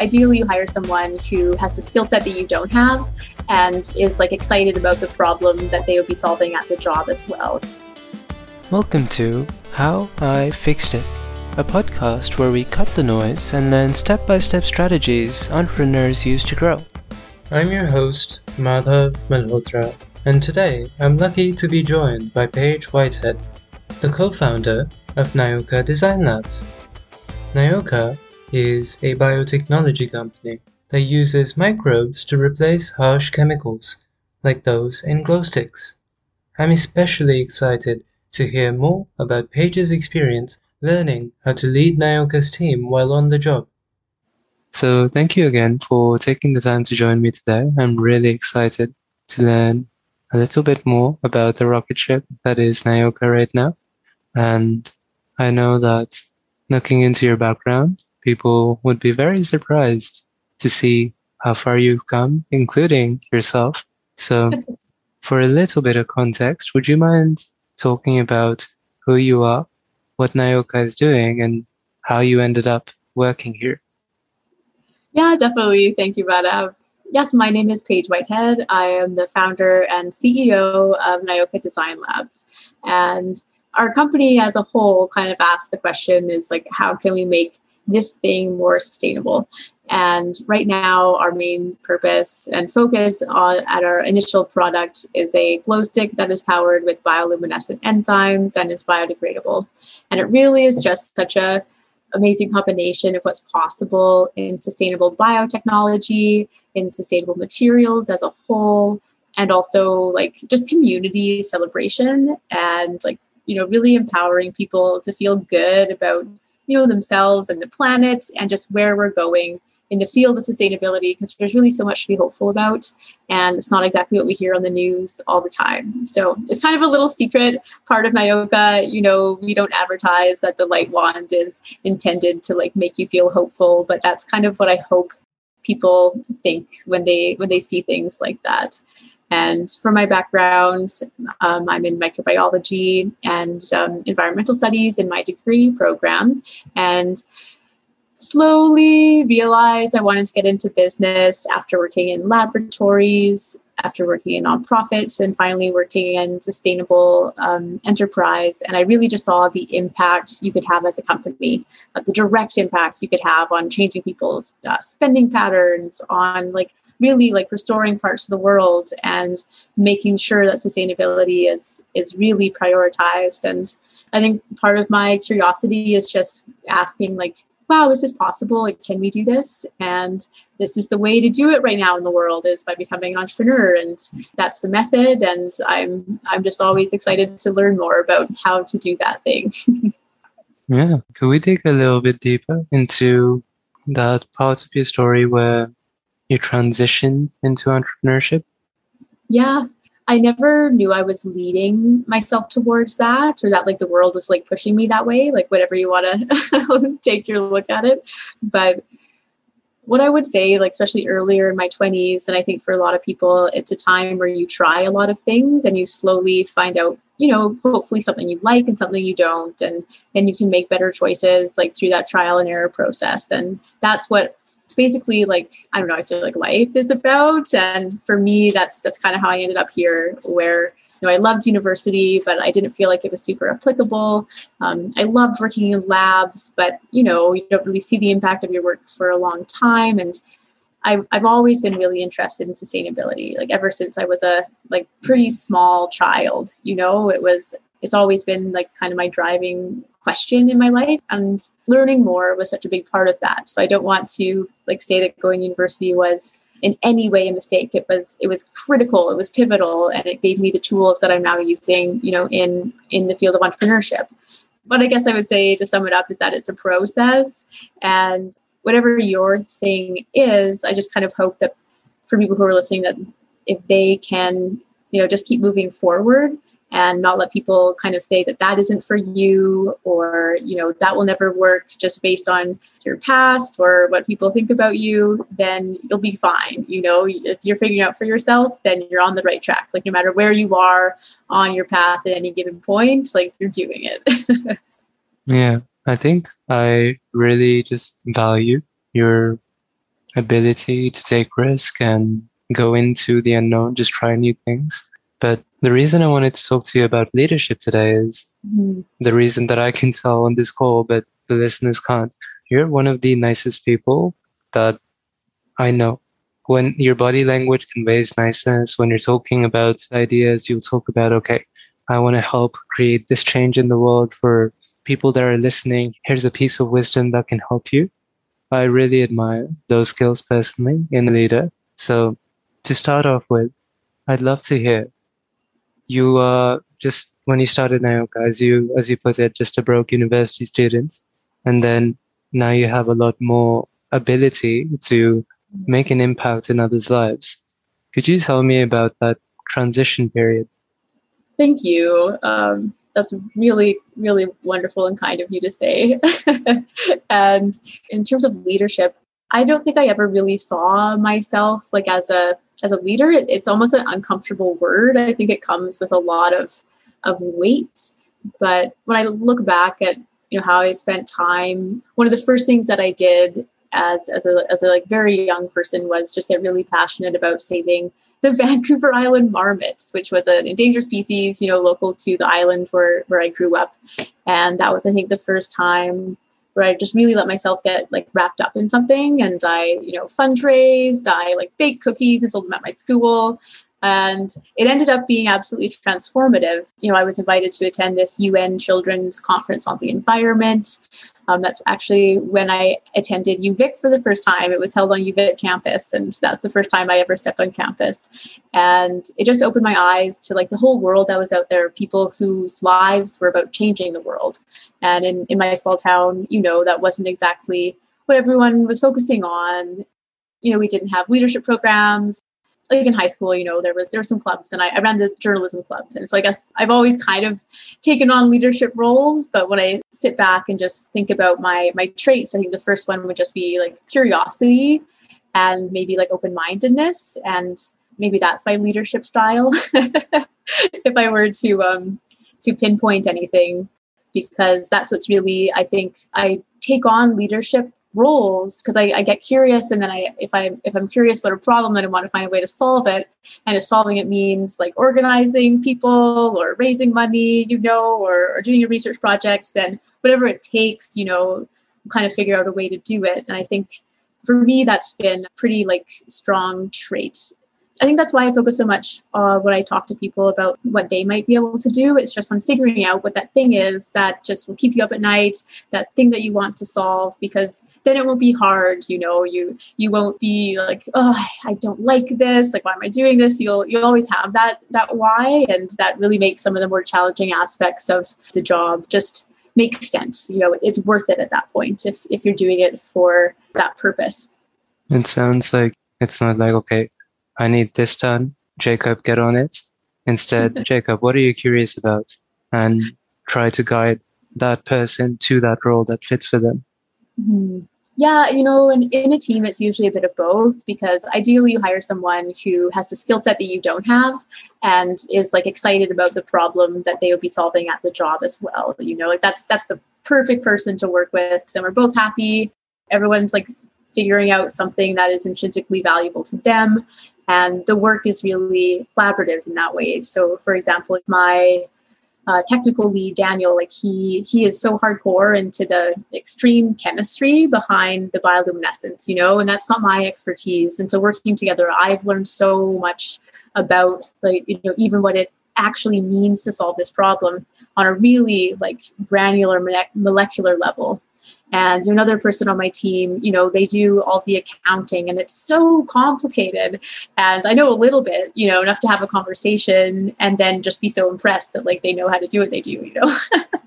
ideally you hire someone who has the skill set that you don't have and is like excited about the problem that they would be solving at the job as well. Welcome to How I Fixed It, a podcast where we cut the noise and learn step by step strategies entrepreneurs use to grow. I'm your host, Madhav Malhotra, and today I'm lucky to be joined by Paige Whitehead, the co founder of Nyoka Design Labs. Nyoka is a biotechnology company that uses microbes to replace harsh chemicals like those in glow sticks. I'm especially excited to hear more about Paige's experience learning how to lead Nyoka's team while on the job. So, thank you again for taking the time to join me today. I'm really excited to learn a little bit more about the rocket ship that is Nyoka right now. And I know that looking into your background, people would be very surprised to see how far you've come, including yourself. So, for a little bit of context, would you mind talking about who you are, what Nyoka is doing, and how you ended up working here? Yeah, definitely. Thank you, Madhav. Yes, my name is Paige Whitehead. I am the founder and CEO of Nyoka Design Labs. And our company as a whole kind of asks the question is like, how can we make this thing more sustainable? And right now, our main purpose and focus on, at our initial product is a glow stick that is powered with bioluminescent enzymes and is biodegradable. And it really is just such a amazing combination of what's possible in sustainable biotechnology, in sustainable materials as a whole, and also like just community celebration and like you know really empowering people to feel good about you know themselves and the planet and just where we're going in the field of sustainability because there's really so much to be hopeful about and it's not exactly what we hear on the news all the time. So it's kind of a little secret part of nyoka you know we don't advertise that the light wand is intended to like make you feel hopeful but that's kind of what i hope people think when they when they see things like that and for my background, um, I'm in microbiology and um, environmental studies in my degree program. And slowly realized I wanted to get into business after working in laboratories, after working in nonprofits, and finally working in sustainable um, enterprise. And I really just saw the impact you could have as a company, the direct impact you could have on changing people's uh, spending patterns, on like really like restoring parts of the world and making sure that sustainability is is really prioritized. And i think part of my curiosity is just asking like wow is this possible? Like can we do this? And this is the way to do it right now in the world is by becoming an entrepreneur. And that's the method. And i'm i'm just always excited to learn more about how to do that thing. Yeah. Could we dig a little bit deeper into that part of your story where you transitioned into entrepreneurship? Yeah, I never knew I was leading myself towards that or that like the world was like pushing me that way, like whatever you want to take your look at it. But what I would say, like especially earlier in my 20s, and I think for a lot of people, it's a time where you try a lot of things and you slowly find out, you know, hopefully something you like and something you don't. And then you can make better choices like through that trial and error process. And that's what basically like I don't know, I feel like life is about. And for me, that's that's kind of how I ended up here, where you know I loved university, but I didn't feel like it was super applicable. Um, I loved working in labs, but you know you don't really see the impact of your work for a long time. And I've, I've always been really interested in sustainability. Like ever since I was a like pretty small child, you know, it was it's always been like kind of my driving question in my life and learning more was such a big part of that. So i don't want to like say that going to university was in any way a mistake. It was it was critical it was pivotal and it gave me the tools that i'm now using you know in in the field of entrepreneurship. But i guess i would say to sum it up is that it's a process and whatever your thing is i just kind of hope that for people who are listening that if they can you know just keep moving forward and not let people kind of say that that isn't for you or you know that will never work just based on your past or what people think about you then you'll be fine. You know if you're figuring out for yourself then you're on the right track. Like no matter where you are on your path at any given point like you're doing it. Yeah i think i really just value your ability to take risk and go into the unknown, just try new things. But the reason I wanted to talk to you about leadership today is mm-hmm. the reason that I can tell on this call, but the listeners can't. You're one of the nicest people that I know. When your body language conveys niceness, when you're talking about ideas, you'll talk about, okay, I want to help create this change in the world for people that are listening. Here's a piece of wisdom that can help you. I really admire those skills personally in a leader. So to start off with, I'd love to hear you uh, just when you started Nyoka, as you as you put it, just a broke university student, and then now you have a lot more ability to make an impact in others' lives. Could you tell me about that transition period? Thank you. Um, that's really, really wonderful and kind of you to say. and in terms of leadership, I don't think I ever really saw myself like as a as a leader. It, it's almost an uncomfortable word. I think it comes with a lot of of weight. But when I look back at you know how I spent time, one of the first things that I did as as a as a like very young person was just get really passionate about saving the Vancouver Island marmots, which was an endangered species, you know, local to the island where where I grew up. And that was I think the first time where I just really let myself get like wrapped up in something and I, you know, fundraised, I like baked cookies and sold them at my school. And it ended up being absolutely transformative. You know, I was invited to attend this UN Children's Conference on the Environment. Um, that's actually when I attended UVic for the first time. It was held on UVic campus, and that's the first time I ever stepped on campus. And it just opened my eyes to like the whole world that was out there, people whose lives were about changing the world. And in, in my small town, you know, that wasn't exactly what everyone was focusing on. You know, we didn't have leadership programs like in high school, you know, there was there were some clubs, and I, I, ran the journalism club, and so I guess I've always kind of taken on leadership roles. But when I sit back and just think about my my traits, I think the first one would just be like curiosity, and maybe like open mindedness, and maybe that's my leadership style. if I were to um to pinpoint anything, because that's what's really I think I take on leadership roles because I, I, get curious and then I if I if I'm curious about a problem then I want to find a way to solve it. And if solving it means like organizing people or raising money you know or, or doing a research project then whatever it takes you know kind of figure out a way to do it. And I think for me that's been a pretty like strong trait I think that's why I focus so much uh, when I talk to people about what they might be able to do. It's just on figuring out what that thing is that just will keep you up at night, that thing that you want to solve, because then it won't be hard. You know, you you won't be like, oh, I don't like this. Like, why am I doing this? You'll you'll always have that that why, and that really makes some of the more challenging aspects of the job just make sense. You know, it's worth it at that point if if you're doing it for that purpose. It sounds like it's not like okay I need this done. Jacob, get on it. Instead, Jacob, what are you curious about? And try to guide that person to that role that fits for them. Mm-hmm. Yeah, you know, in, in a team, it's usually a bit of both because ideally you hire someone who has the skill set that you don't have and is like excited about the problem that they would be solving at the job as well. You know, like that's that's the perfect person to work with. So then we're both happy. Everyone's like figuring out something that is intrinsically valuable to them and the work is really collaborative in that way. So, for example, my uh, technical lead Daniel, like he he is so hardcore into the extreme chemistry behind the bioluminescence, you know, and that's not my expertise. And so, working together, I've learned so much about like you know even what it actually means to solve this problem on a really like granular molecular level and another person on my team you know they do all the accounting and it's so complicated. And i know a little bit you know enough to have a conversation and then just be so impressed that like they know how to do what they do you know?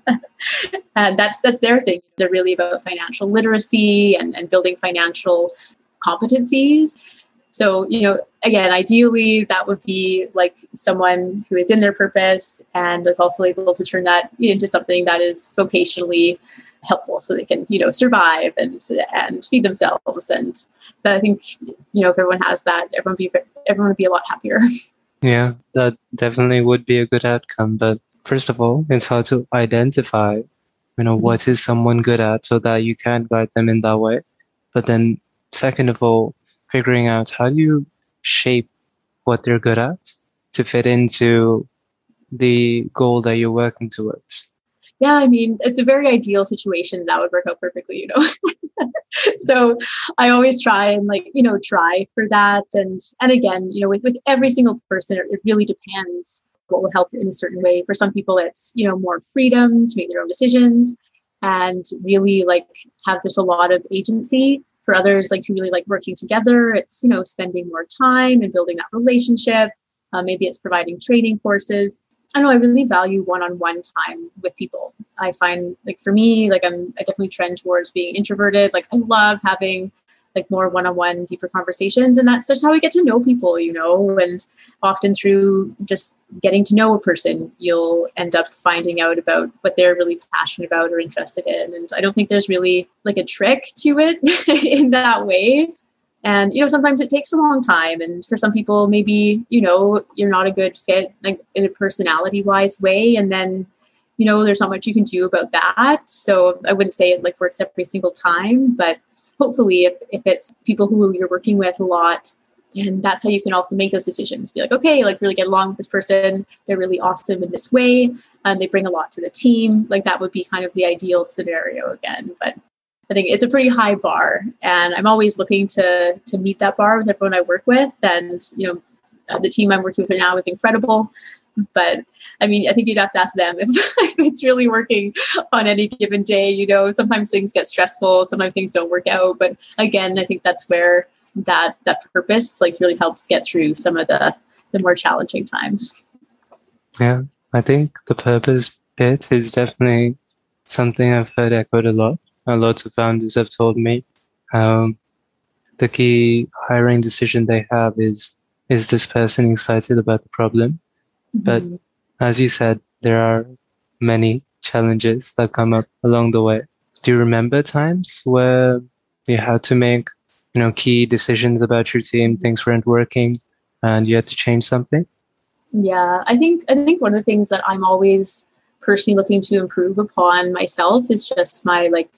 And that's that's their thing. They're really about financial literacy and, and building financial competencies. So you know again ideally that would be like someone who is in their purpose and is also able to turn that into something that is vocationally helpful so they can you know survive and and feed themselves and I think you know if everyone has that everyone be everyone would be a lot happier. Yeah, that definitely would be a good outcome. But first of all, it's hard to identify, you know, what is someone good at so that you can guide them in that way. But then second of all, figuring out how do you shape what they're good at to fit into the goal that you're working towards? Yeah, I mean, it's a very ideal situation that would work out perfectly, you know. so I always try and like, you know, try for that. And and again, you know, with, with every single person, it really depends what will help in a certain way. For some people, it's, you know, more freedom to make their own decisions and really like have just a lot of agency. For others, like who really like working together, it's, you know, spending more time and building that relationship. Uh, maybe it's providing training courses. I know I really value one-on-one time with people. I find like for me, like I'm I definitely trend towards being introverted. Like I love having like more one-on-one deeper conversations and that's just how we get to know people you know and often through just getting to know a person you'll end up finding out about what they're really passionate about or interested in and i don't think there's really like a trick to it in that way and you know sometimes it takes a long time and for some people maybe you know you're not a good fit like in a personality wise way and then you know there's not much you can do about that. So i wouldn't say it like works every single time but hopefully if, if it's people who you're working with a lot and that's how you can also make those decisions. Be like okay like really get along with this person. They're really awesome in this way and they bring a lot to the team. Like that would be kind of the ideal scenario again but I think it's a pretty high bar, and I'm always looking to to meet that bar with everyone I work with. And you know, uh, the team I'm working with right now is incredible. But I mean, I think you'd have to ask them if, if it's really working on any given day. You know, sometimes things get stressful, sometimes things don't work out. But again, I think that's where that that purpose like really helps get through some of the the more challenging times. Yeah, I think the purpose bit is definitely something I've heard echoed a lot uh, lots of founders have told me. Um, the key hiring decision they have is is this person excited about the problem? Mm-hmm. but as you said there are many challenges that come up along the way. Do you remember times where you had to make you know key decisions about your team things weren't working and you had to change something? Yeah i think i think one of the things that i'm always personally looking to improve upon myself is just my like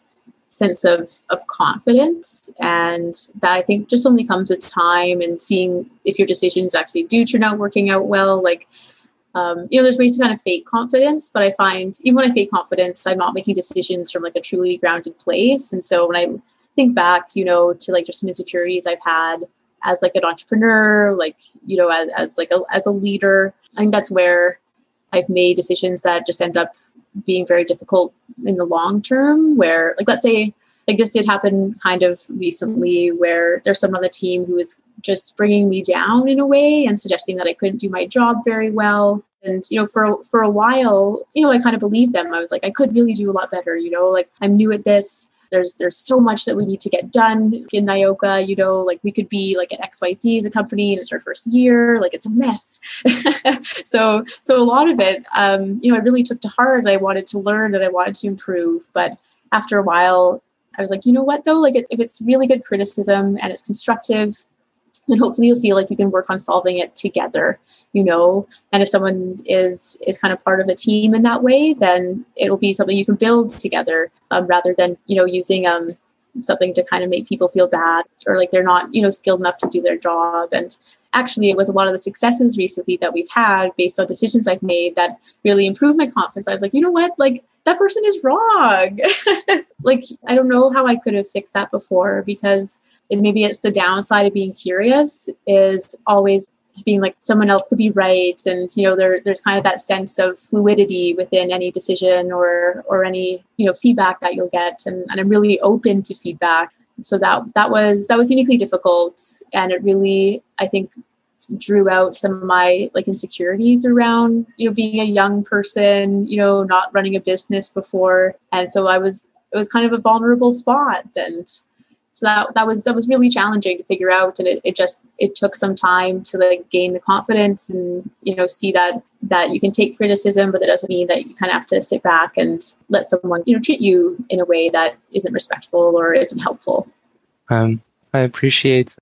sense of of confidence. And that i think just only comes with time and seeing if your decisions actually do turn out working out well. Like um, you know there's ways to kind of fake confidence but i find even when i fake confidence i'm not making decisions from like a truly grounded place. And so when i think back you know to like just some insecurities i've had as like an entrepreneur like you know as, as like a as a leader i think that's where i've made decisions that just end up being very difficult in the long term where like let's say like this did happen kind of recently where there's someone on the team who was just bringing me down in a way and suggesting that I couldn't do my job very well. And you know for for a while you know I kind of believed them. I was like I could really do a lot better you know like I'm new at this there's there's so much that we need to get done in Nyoka. You know, like we could be like at XYZ as a company and it's our first year. Like it's a mess. so so a lot of it, um, you know, I really took to heart and I wanted to learn and I wanted to improve. But after a while, I was like, you know what though? Like if it's really good criticism and it's constructive, then hopefully you'll feel like you can work on solving it together you know? And if someone is is kind of part of a team in that way then it'll be something you can build together um, rather than you know using um something to kind of make people feel bad or like they're not you know skilled enough to do their job. And actually it was a lot of the successes recently that we've had based on decisions i've made that really improved my confidence. I was like you know what? Like that person is wrong. Like i don't know how i could have fixed that before because and maybe it's the downside of being curious is always being like someone else could be right. And you know there there's kind of that sense of fluidity within any decision or or any you know feedback that you'll get. And, and i'm really open to feedback. So that that was that was uniquely difficult. And it really i think drew out some of my like insecurities around you know being a young person you know not running a business before. And so i was it was kind of a vulnerable spot. And so that that was that was really challenging to figure out. And it, it just it took some time to like gain the confidence and you know see that that you can take criticism but that doesn't mean that you kind of have to sit back and let someone you know treat you in a way that isn't respectful or isn't helpful. Um, i appreciate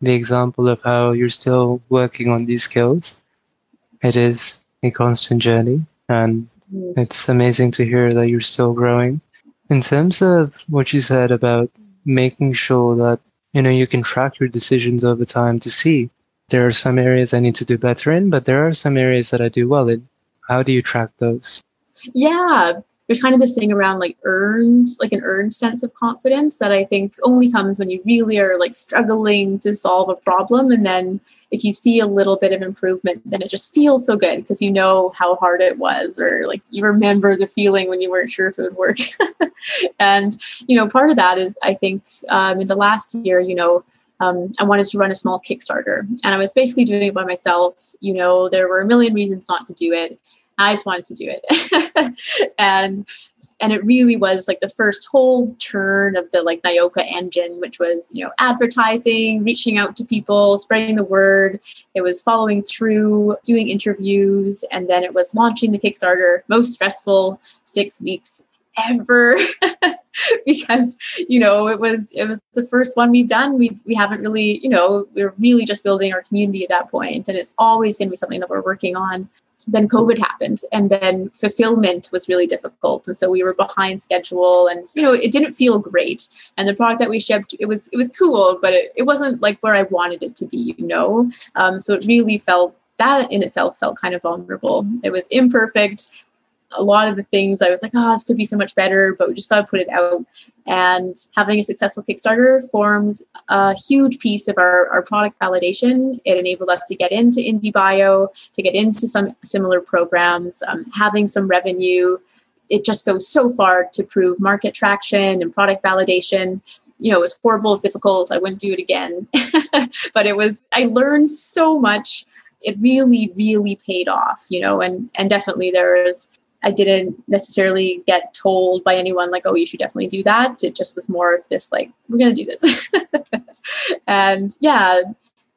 the example of how you're still working on these skills. It is a constant journey and mm. it's amazing to hear that you're still growing. In terms of what you said about making sure that you know, you can track your decisions over time to see there are some areas I need to do better in, but there are some areas that I do well in. How do you track those? Yeah, there's kind of this thing around like earned, like an earned sense of confidence that I think only comes when you really are like struggling to solve a problem. And then if you see a little bit of improvement, then it just feels so good because you know how hard it was, or like you remember the feeling when you weren't sure if it would work. and, you know, part of that is I think um, in the last year, you know, um, I wanted to run a small Kickstarter and I was basically doing it by myself. You know, there were a million reasons not to do it. I just wanted to do it. and and it really was like the first whole turn of the like Nyoka engine, which was, you know, advertising, reaching out to people, spreading the word. It was following through, doing interviews, and then it was launching the Kickstarter, most stressful six weeks ever because you know it was it was the first one we've done we we haven't really you know we we're really just building our community at that point and it's always going to be something that we're working on then COVID happened, and then fulfillment was really difficult, and so we were behind schedule, and you know it didn't feel great. And the product that we shipped, it was it was cool, but it, it wasn't like where I wanted it to be, you know. Um, so it really felt that in itself felt kind of vulnerable. It was imperfect a lot of the things I was like, oh, this could be so much better, but we just got to put it out. And having a successful Kickstarter formed a huge piece of our, our product validation. It enabled us to get into IndieBio, to get into some similar programs, um, having some revenue. It just goes so far to prove market traction and product validation. You know, it was horrible, difficult. I wouldn't do it again. but it was, I learned so much it really really paid off you know and and definitely there is I didn't necessarily get told by anyone like, oh, you should definitely do that. It just was more of this like, we're gonna do this. and yeah,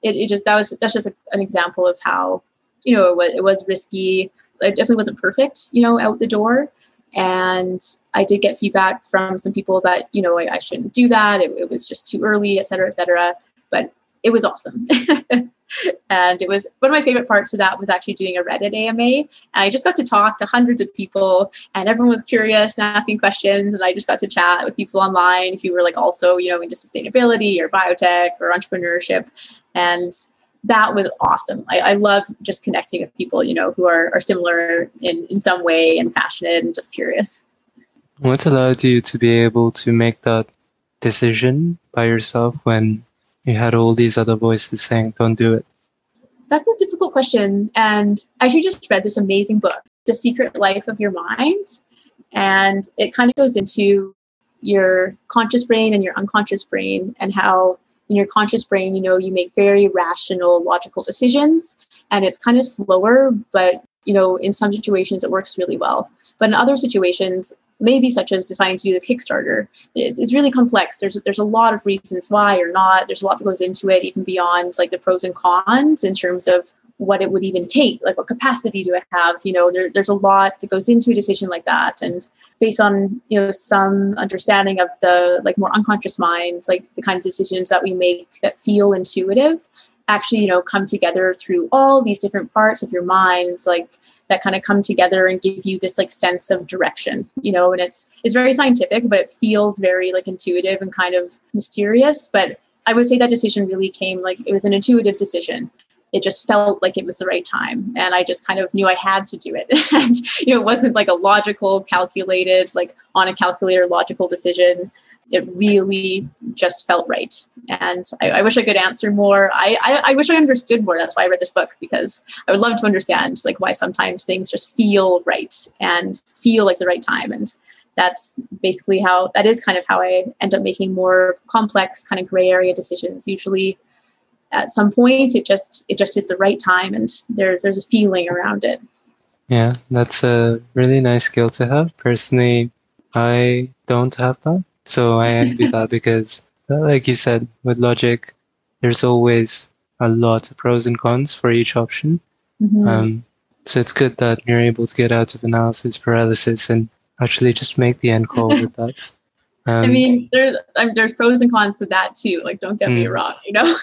it, it just that was that's just a, an example of how, you know, it was, it was risky. It definitely wasn't perfect, you know, out the door. And I did get feedback from some people that, you know, I, I shouldn't do that. It, it was just too early, et cetera, et cetera. But it was awesome. and it was one of my favorite parts of that was actually doing a Reddit AMA. And I just got to talk to hundreds of people, and everyone was curious and asking questions. And I just got to chat with people online who were like also, you know, into sustainability or biotech or entrepreneurship. And that was awesome. I, I love just connecting with people, you know, who are, are similar in, in some way and passionate and just curious. What allowed you to be able to make that decision by yourself when you had all these other voices saying, don't do it? That's a difficult question. And I actually just read this amazing book, The Secret Life of Your Mind. And it kind of goes into your conscious brain and your unconscious brain and how in your conscious brain, you know, you make very rational, logical decisions. And it's kind of slower, but, you know, in some situations it works really well. But in other situations, maybe such as deciding to do the Kickstarter. It's really complex. There's there's a lot of reasons why or not. There's a lot that goes into it, even beyond like the pros and cons in terms of what it would even take, like what capacity do I have? You know, there, there's a lot that goes into a decision like that, and based on you know some understanding of the like more unconscious minds, like the kind of decisions that we make that feel intuitive, actually you know come together through all these different parts of your minds, like that kind of come together and give you this like sense of direction you know? And it's it's very scientific but it feels very like intuitive and kind of mysterious. But i would say that decision really came like it was an intuitive decision. It just felt like it was the right time and i just kind of knew i had to do it. And you know it wasn't like a logical calculated like on a calculator logical decision it really just felt right. And I, I wish I could answer more. I, I, I, wish I understood more. That's why I read this book because I would love to understand like why sometimes things just feel right and feel like the right time. And that's basically how that is kind of how I end up making more complex kind of gray area decisions. Usually at some point it just it just is the right time and there's there's a feeling around it. Yeah, that's a really nice skill to have. Personally, I don't have that. So I envy that because, like you said, with logic, there's always a lot of pros and cons for each option. Mm-hmm. Um, so it's good that you're able to get out of analysis paralysis and actually just make the end call with that. Um, I mean, there's there's pros and cons to that too. Like, don't get mm. me wrong, you know.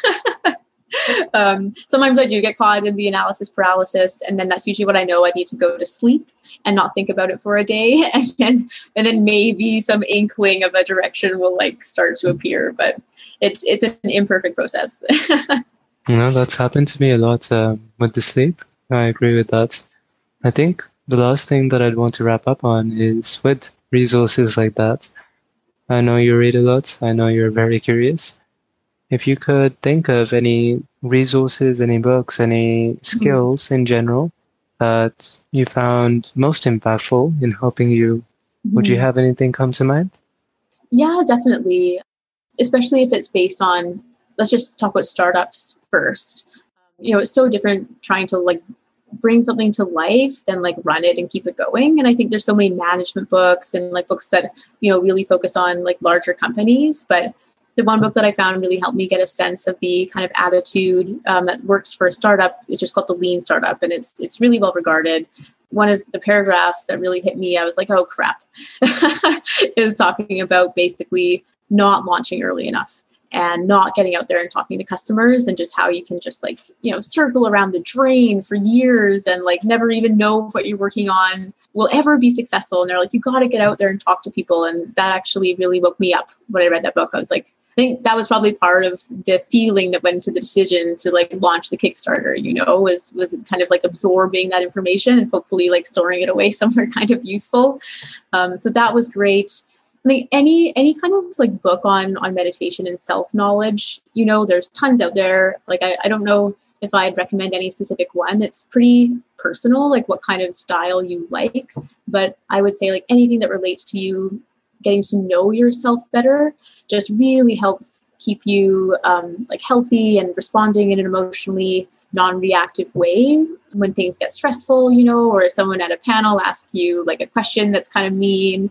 um, sometimes I do get caught in the analysis paralysis, and then that's usually what I know I need to go to sleep and not think about it for a day, and then and then maybe some inkling of a direction will like start to appear. But it's it's an imperfect process. you know, that's happened to me a lot uh, with the sleep. I agree with that. I think the last thing that I'd want to wrap up on is with resources like that. I know you read a lot. I know you're very curious if you could think of any resources, any books, any skills mm-hmm. in general that you found most impactful in helping you, would you mm-hmm. have anything come to mind? Yeah, definitely. Especially if it's based on, let's just talk about startups first. You know, it's so different trying to like bring something to life than like run it and keep it going. And I think there's so many management books and like books that, you know, really focus on like larger companies. But the one book that I found really helped me get a sense of the kind of attitude um, that works for a startup. It's just called the Lean Startup, and it's it's really well regarded. One of the paragraphs that really hit me, I was like, "Oh crap," is talking about basically not launching early enough and not getting out there and talking to customers and just how you can just like you know circle around the drain for years and like never even know what you're working on will ever be successful and they're like you got to get out there and talk to people and that actually really woke me up when i read that book i was like I think that was probably part of the feeling that went into the decision to like launch the Kickstarter, you know, was was kind of like absorbing that information and hopefully like storing it away somewhere kind of useful. Um, so that was great. I think any any kind of like book on on meditation and self knowledge, you know, there's tons out there. Like I, I don't know if I'd recommend any specific one. It's pretty personal, like what kind of style you like. But I would say like anything that relates to you getting to know yourself better just really helps keep you um, like healthy and responding in an emotionally non-reactive way when things get stressful you know or someone at a panel asks you like a question that's kind of mean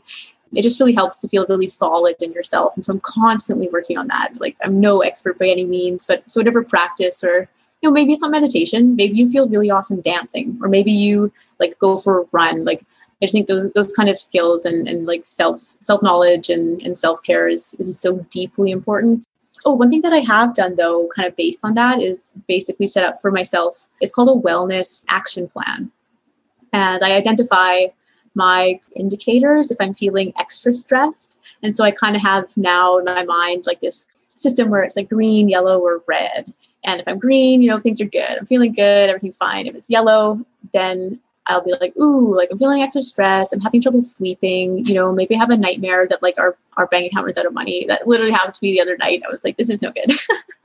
it just really helps to feel really solid in yourself. And so I'm constantly working on that. Like I'm no expert by any means, but so whatever practice or you know, maybe it's meditation, maybe you feel really awesome dancing, or maybe you like go for a run. Like I just think those those kind of skills and, and like self self knowledge and, and self care is is so deeply important. Oh, one thing that I have done though, kind of based on that, is basically set up for myself. It's called a wellness action plan, and I identify my indicators if I'm feeling extra stressed. And so I kind of have now in my mind like this system where it's like green, yellow, or red. And if I'm green, you know, things are good. I'm feeling good, everything's fine. If it's yellow, then I'll be like, ooh, like I'm feeling extra stressed. I'm having trouble sleeping. You know, maybe I have a nightmare that like our, our bank account runs out of money. That literally happened to me the other night. I was like, this is no good.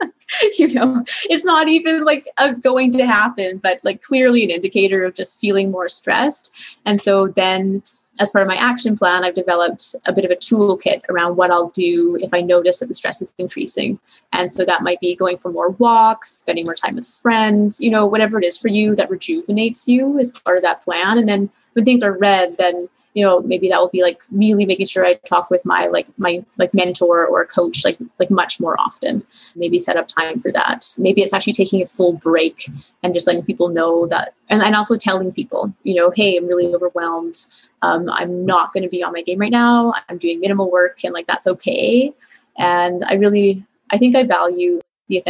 you know, it's not even like a, going to happen, but like clearly an indicator of just feeling more stressed. And so then as part of my action plan, I've developed a bit of a toolkit around what I'll do if I notice that the stress is increasing. And so that might be going for more walks, spending more time with friends, you know, whatever it is for you that rejuvenates you as part of that plan. And then when things are red, then you know maybe that will be like really making sure i talk with my like my like mentor or coach like like much more often. Maybe set up time for that. Maybe it's actually taking a full break and just letting people know that and, and also telling people you know hey i'm really overwhelmed. Um, i'm not going to be on my game right now. I'm doing minimal work and like that's okay. And i really i think i value the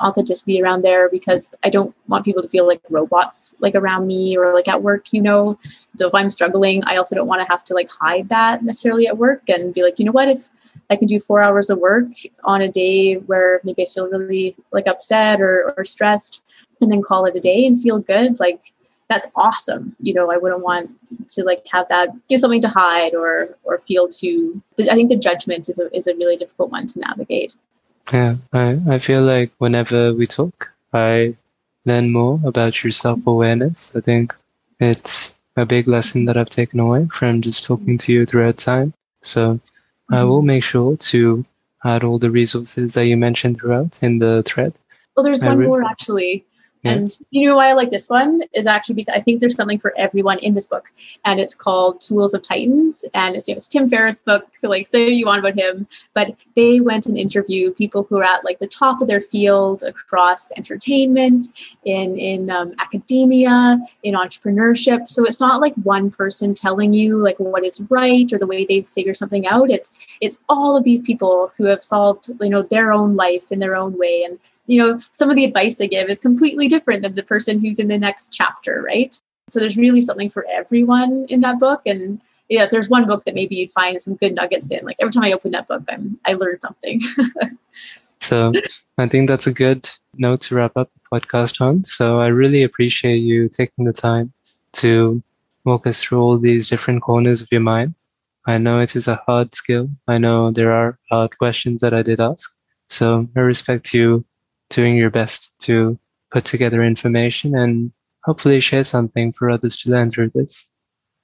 authenticity around there because I don't want people to feel like robots like around me or like at work, you know. So if I'm struggling, I also don't want to have to like hide that necessarily at work and be like, you know what, if I can do four hours of work on a day where maybe I feel really like upset or, or stressed and then call it a day and feel good, like that's awesome. You know, I wouldn't want to like have that give something to hide or or feel too I think the judgment is a is a really difficult one to navigate. Yeah, I, I feel like whenever we talk, I learn more about your self awareness. I think it's a big lesson that I've taken away from just talking to you throughout time. So mm-hmm. I will make sure to add all the resources that you mentioned throughout in the thread. Well, there's one more actually. And you know why I like this one is actually because I think there's something for everyone in this book, and it's called Tools of Titans, and it's, you know, it's Tim Ferriss' book. So like, say you want about him, but they went and interviewed people who are at like the top of their field across entertainment, in in um, academia, in entrepreneurship. So it's not like one person telling you like what is right or the way they figure something out. It's it's all of these people who have solved you know their own life in their own way and you know, some of the advice they give is completely different than the person who's in the next chapter, right? So there's really something for everyone in that book. And yeah, if there's one book that maybe you'd find some good nuggets in, like every time I open that book, I'm I learned something. so I think that's a good note to wrap up the podcast on. So I really appreciate you taking the time to walk us through all these different corners of your mind. I know it is a hard skill. I know there are hard questions that I did ask. So I respect you doing your best to put together information and hopefully share something for others to learn through this.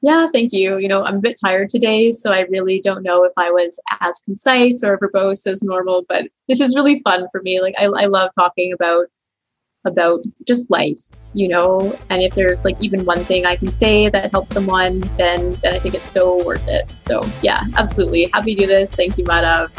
Yeah, thank you. You know, I'm a bit tired today, so I really don't know if I was as concise or verbose as normal, but this is really fun for me. Like I, I love talking about about just life, you know, and if there's like even one thing I can say that helps someone, then then I think it's so worth it. So yeah, absolutely. Happy to do this. Thank you, Madhav.